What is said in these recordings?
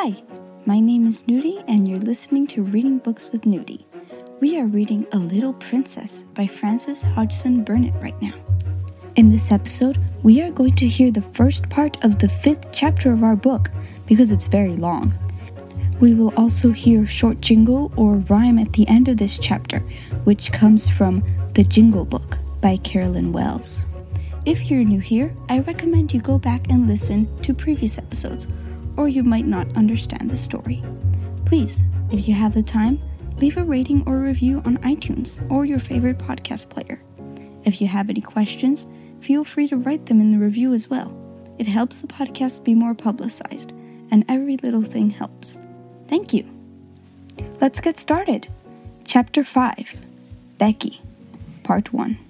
Hi, my name is Nudie, and you're listening to Reading Books with Nudie. We are reading A Little Princess by Frances Hodgson Burnett right now. In this episode, we are going to hear the first part of the fifth chapter of our book because it's very long. We will also hear short jingle or rhyme at the end of this chapter, which comes from The Jingle Book by Carolyn Wells. If you're new here, I recommend you go back and listen to previous episodes, or you might not understand the story. Please, if you have the time, leave a rating or review on iTunes or your favorite podcast player. If you have any questions, feel free to write them in the review as well. It helps the podcast be more publicized, and every little thing helps. Thank you. Let's get started. Chapter 5 Becky, Part 1.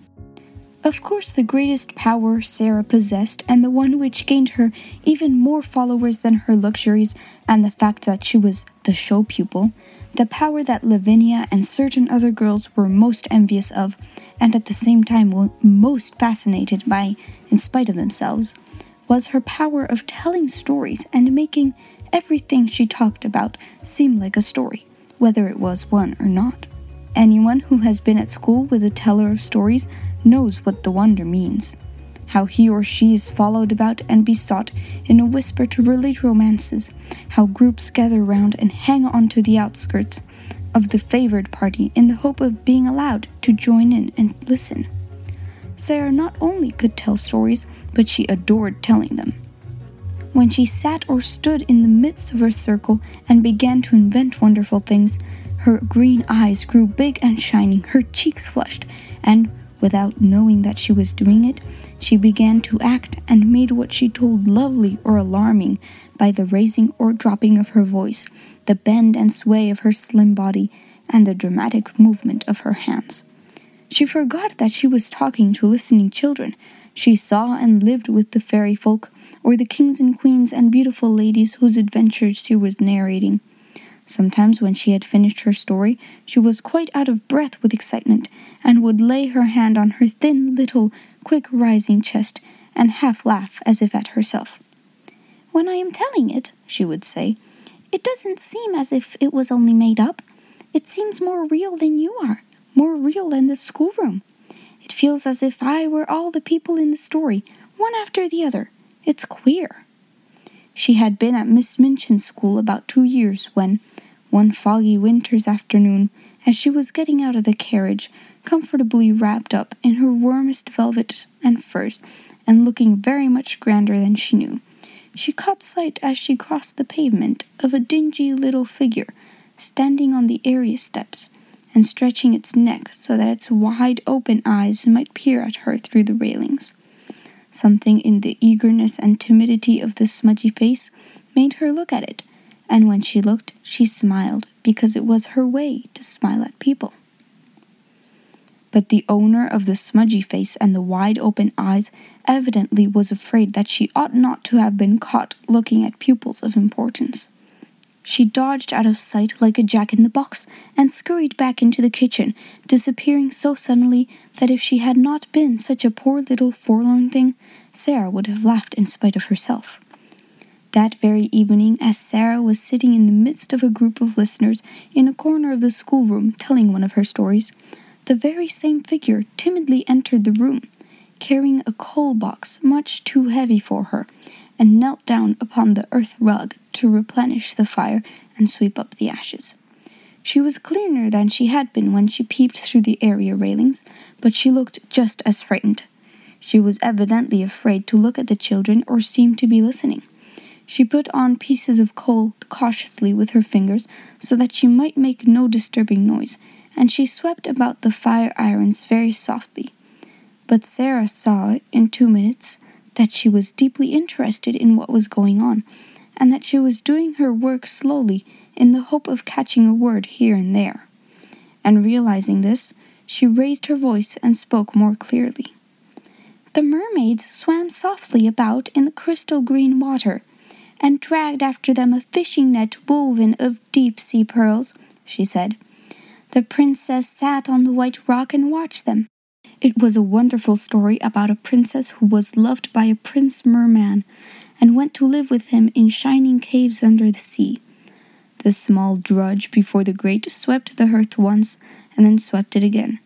Of course, the greatest power Sarah possessed, and the one which gained her even more followers than her luxuries and the fact that she was the show pupil, the power that Lavinia and certain other girls were most envious of, and at the same time were most fascinated by, in spite of themselves, was her power of telling stories and making everything she talked about seem like a story, whether it was one or not. Anyone who has been at school with a teller of stories knows what the wonder means. How he or she is followed about and besought in a whisper to relate romances, how groups gather round and hang on to the outskirts of the favored party in the hope of being allowed to join in and listen. Sarah not only could tell stories, but she adored telling them. When she sat or stood in the midst of her circle and began to invent wonderful things, her green eyes grew big and shining, her cheeks flushed, and Without knowing that she was doing it, she began to act and made what she told lovely or alarming by the raising or dropping of her voice, the bend and sway of her slim body, and the dramatic movement of her hands. She forgot that she was talking to listening children. She saw and lived with the fairy folk, or the kings and queens and beautiful ladies whose adventures she was narrating. Sometimes, when she had finished her story, she was quite out of breath with excitement, and would lay her hand on her thin, little, quick rising chest, and half laugh as if at herself. When I am telling it, she would say, it doesn't seem as if it was only made up. It seems more real than you are, more real than the schoolroom. It feels as if I were all the people in the story, one after the other. It's queer. She had been at Miss Minchin's school about two years when, one foggy winter's afternoon, as she was getting out of the carriage, comfortably wrapped up in her warmest velvet and furs, and looking very much grander than she knew, she caught sight as she crossed the pavement of a dingy little figure standing on the area steps and stretching its neck so that its wide open eyes might peer at her through the railings. Something in the eagerness and timidity of the smudgy face made her look at it and when she looked, she smiled because it was her way to smile at people. But the owner of the smudgy face and the wide open eyes evidently was afraid that she ought not to have been caught looking at pupils of importance. She dodged out of sight like a jack in the box and scurried back into the kitchen, disappearing so suddenly that if she had not been such a poor little forlorn thing, Sarah would have laughed in spite of herself. That very evening, as Sarah was sitting in the midst of a group of listeners in a corner of the schoolroom telling one of her stories, the very same figure timidly entered the room, carrying a coal box much too heavy for her, and knelt down upon the earth rug to replenish the fire and sweep up the ashes. She was cleaner than she had been when she peeped through the area railings, but she looked just as frightened. She was evidently afraid to look at the children or seem to be listening. She put on pieces of coal cautiously with her fingers so that she might make no disturbing noise, and she swept about the fire irons very softly. But Sarah saw in two minutes that she was deeply interested in what was going on, and that she was doing her work slowly in the hope of catching a word here and there. And realizing this, she raised her voice and spoke more clearly. The mermaids swam softly about in the crystal green water and dragged after them a fishing net woven of deep sea pearls, she said. The princess sat on the white rock and watched them. It was a wonderful story about a princess who was loved by a prince merman, and went to live with him in shining caves under the sea. The small drudge before the grate swept the hearth once and then swept it again.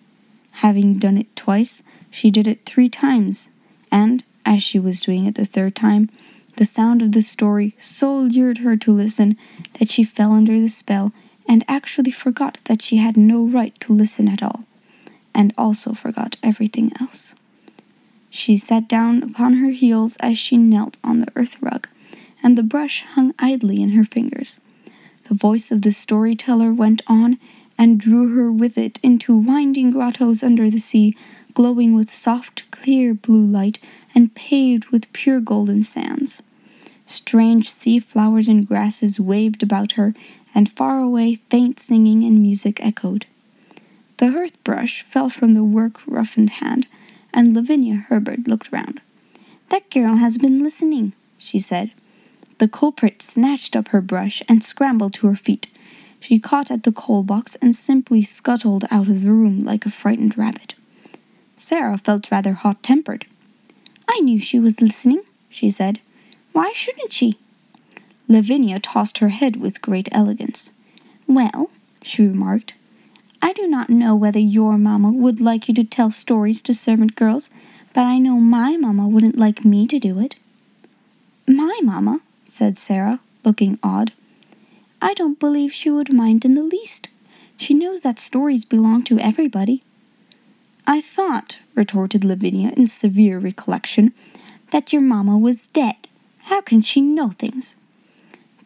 Having done it twice, she did it three times, and, as she was doing it the third time, the sound of the story so lured her to listen that she fell under the spell and actually forgot that she had no right to listen at all, and also forgot everything else. She sat down upon her heels as she knelt on the earth rug, and the brush hung idly in her fingers. The voice of the storyteller went on and drew her with it into winding grottos under the sea, glowing with soft, clear blue light and paved with pure golden sands. Strange sea flowers and grasses waved about her, and far away faint singing and music echoed. The hearth brush fell from the work roughened hand, and Lavinia Herbert looked round. That girl has been listening, she said. The culprit snatched up her brush and scrambled to her feet. She caught at the coal box and simply scuttled out of the room like a frightened rabbit. Sarah felt rather hot tempered. I knew she was listening, she said. Why shouldn't she? Lavinia tossed her head with great elegance. Well, she remarked, I do not know whether your mamma would like you to tell stories to servant girls, but I know my mamma wouldn't like me to do it. My mamma, said Sarah, looking odd. I don't believe she would mind in the least. She knows that stories belong to everybody. I thought, retorted Lavinia in severe recollection, that your mamma was dead. How can she know things?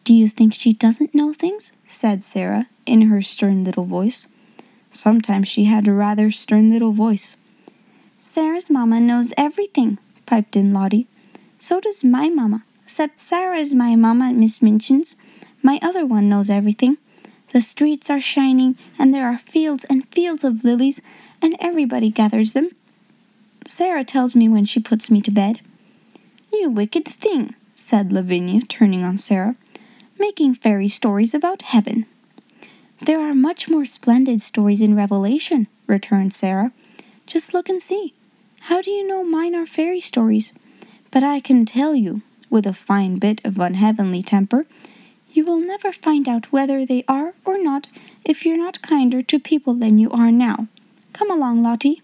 Do you think she doesn't know things? said Sarah, in her stern little voice. Sometimes she had a rather stern little voice. Sarah's mamma knows everything, piped in Lottie. So does my mamma, except Sarah is my mamma at Miss Minchin's. My other one knows everything. The streets are shining, and there are fields and fields of lilies, and everybody gathers them. Sarah tells me when she puts me to bed. You wicked thing, said Lavinia, turning on Sarah, making fairy stories about heaven. There are much more splendid stories in Revelation, returned Sarah. Just look and see. How do you know mine are fairy stories? But I can tell you, with a fine bit of unheavenly temper, you will never find out whether they are or not if you're not kinder to people than you are now. Come along, Lottie.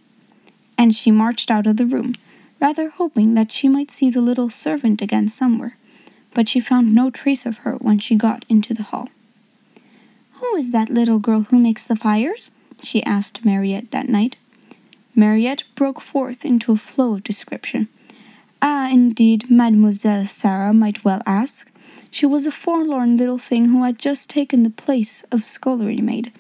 And she marched out of the room, rather hoping that she might see the little servant again somewhere. But she found no trace of her when she got into the hall. Who is that little girl who makes the fires? she asked Mariette that night. Mariette broke forth into a flow of description. Ah, indeed, Mademoiselle Sarah might well ask. She was a forlorn little thing who had just taken the place of scullery maid,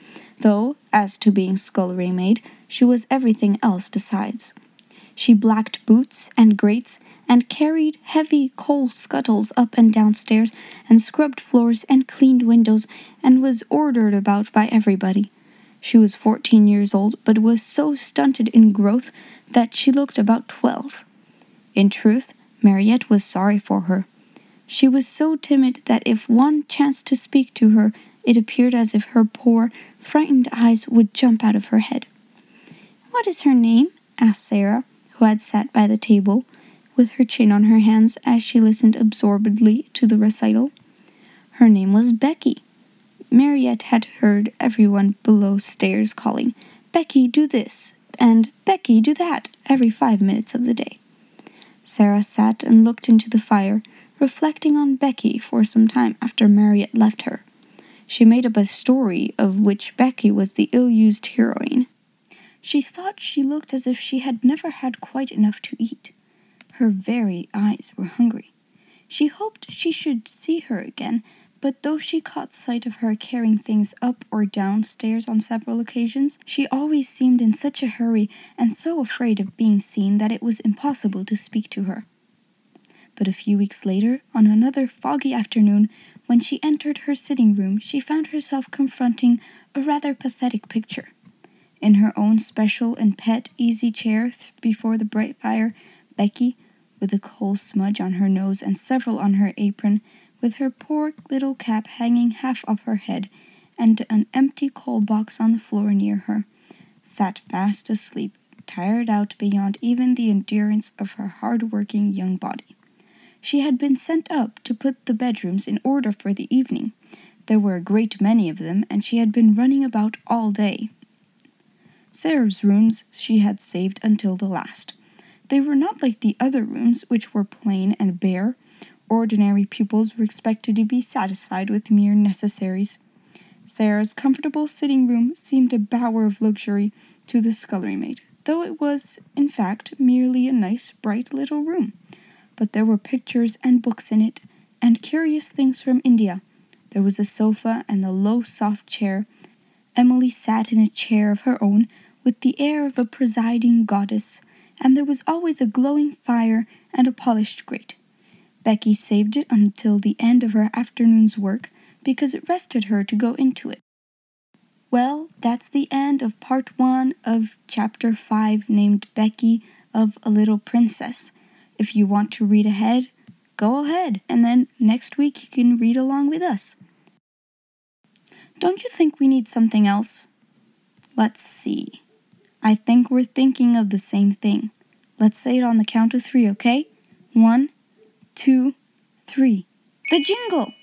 though, as to being scullery maid, she was everything else besides. She blacked boots and grates and carried heavy coal scuttles up and down stairs and scrubbed floors and cleaned windows and was ordered about by everybody. She was fourteen years old, but was so stunted in growth that she looked about twelve. In truth, Mariette was sorry for her. She was so timid that if one chanced to speak to her, it appeared as if her poor, frightened eyes would jump out of her head. What is her name? asked Sarah, who had sat by the table, with her chin on her hands as she listened absorbedly to the recital. Her name was Becky. Mariette had heard everyone below stairs calling, Becky, do this, and Becky, do that, every five minutes of the day. Sarah sat and looked into the fire, reflecting on Becky for some time after Mariette left her. She made up a story of which Becky was the ill used heroine. She thought she looked as if she had never had quite enough to eat. Her very eyes were hungry. She hoped she should see her again, but though she caught sight of her carrying things up or down stairs on several occasions, she always seemed in such a hurry and so afraid of being seen that it was impossible to speak to her. But a few weeks later, on another foggy afternoon, when she entered her sitting room, she found herself confronting a rather pathetic picture. In her own special and pet easy chair before the bright fire, Becky, with a coal smudge on her nose and several on her apron, with her poor little cap hanging half off her head, and an empty coal box on the floor near her, sat fast asleep, tired out beyond even the endurance of her hard working young body. She had been sent up to put the bedrooms in order for the evening. There were a great many of them, and she had been running about all day. Sarah's rooms she had saved until the last. They were not like the other rooms, which were plain and bare. Ordinary pupils were expected to be satisfied with mere necessaries. Sarah's comfortable sitting room seemed a bower of luxury to the scullery maid, though it was, in fact, merely a nice, bright little room. But there were pictures and books in it, and curious things from India. There was a sofa and a low, soft chair. Emily sat in a chair of her own, with the air of a presiding goddess, and there was always a glowing fire and a polished grate. Becky saved it until the end of her afternoon's work because it rested her to go into it. Well, that's the end of part one of chapter five, named Becky of A Little Princess. If you want to read ahead, go ahead, and then next week you can read along with us. Don't you think we need something else? Let's see. I think we're thinking of the same thing. Let's say it on the count of three, okay? One, two, three. The jingle!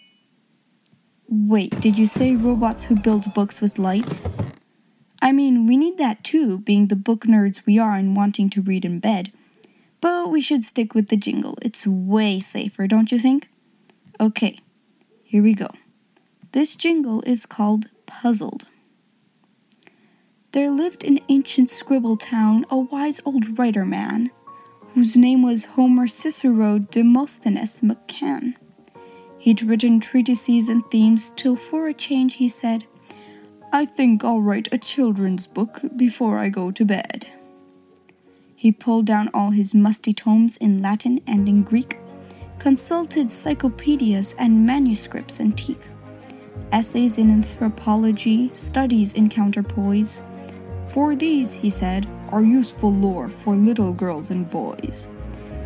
Wait, did you say robots who build books with lights? I mean, we need that too, being the book nerds we are and wanting to read in bed. But we should stick with the jingle. It's way safer, don't you think? Okay, here we go. This jingle is called Puzzled. There lived in ancient Scribble Town a wise old writer man, whose name was Homer Cicero Demosthenes McCann. He'd written treatises and themes till for a change he said, I think I'll write a children's book before I go to bed. He pulled down all his musty tomes in Latin and in Greek, consulted cyclopedias and manuscripts antique, essays in anthropology, studies in counterpoise. For these, he said, are useful lore for little girls and boys.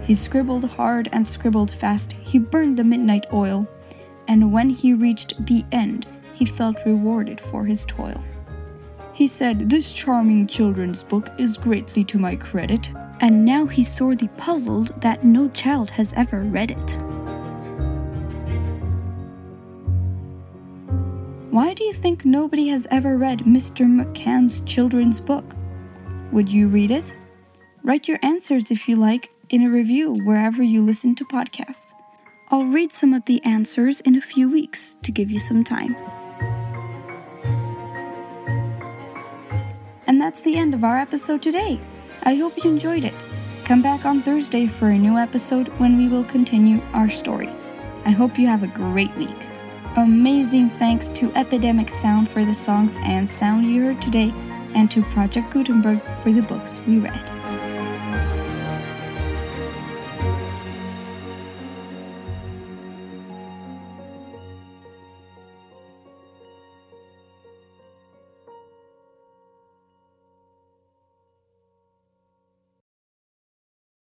He scribbled hard and scribbled fast, he burned the midnight oil, and when he reached the end, he felt rewarded for his toil. He said, This charming children's book is greatly to my credit, and now he's sorely puzzled that no child has ever read it. Why do you think nobody has ever read Mr. McCann's children's book? Would you read it? Write your answers if you like in a review wherever you listen to podcasts. I'll read some of the answers in a few weeks to give you some time. That's the end of our episode today. I hope you enjoyed it. Come back on Thursday for a new episode when we will continue our story. I hope you have a great week. Amazing thanks to Epidemic Sound for the songs and sound you heard today, and to Project Gutenberg for the books we read.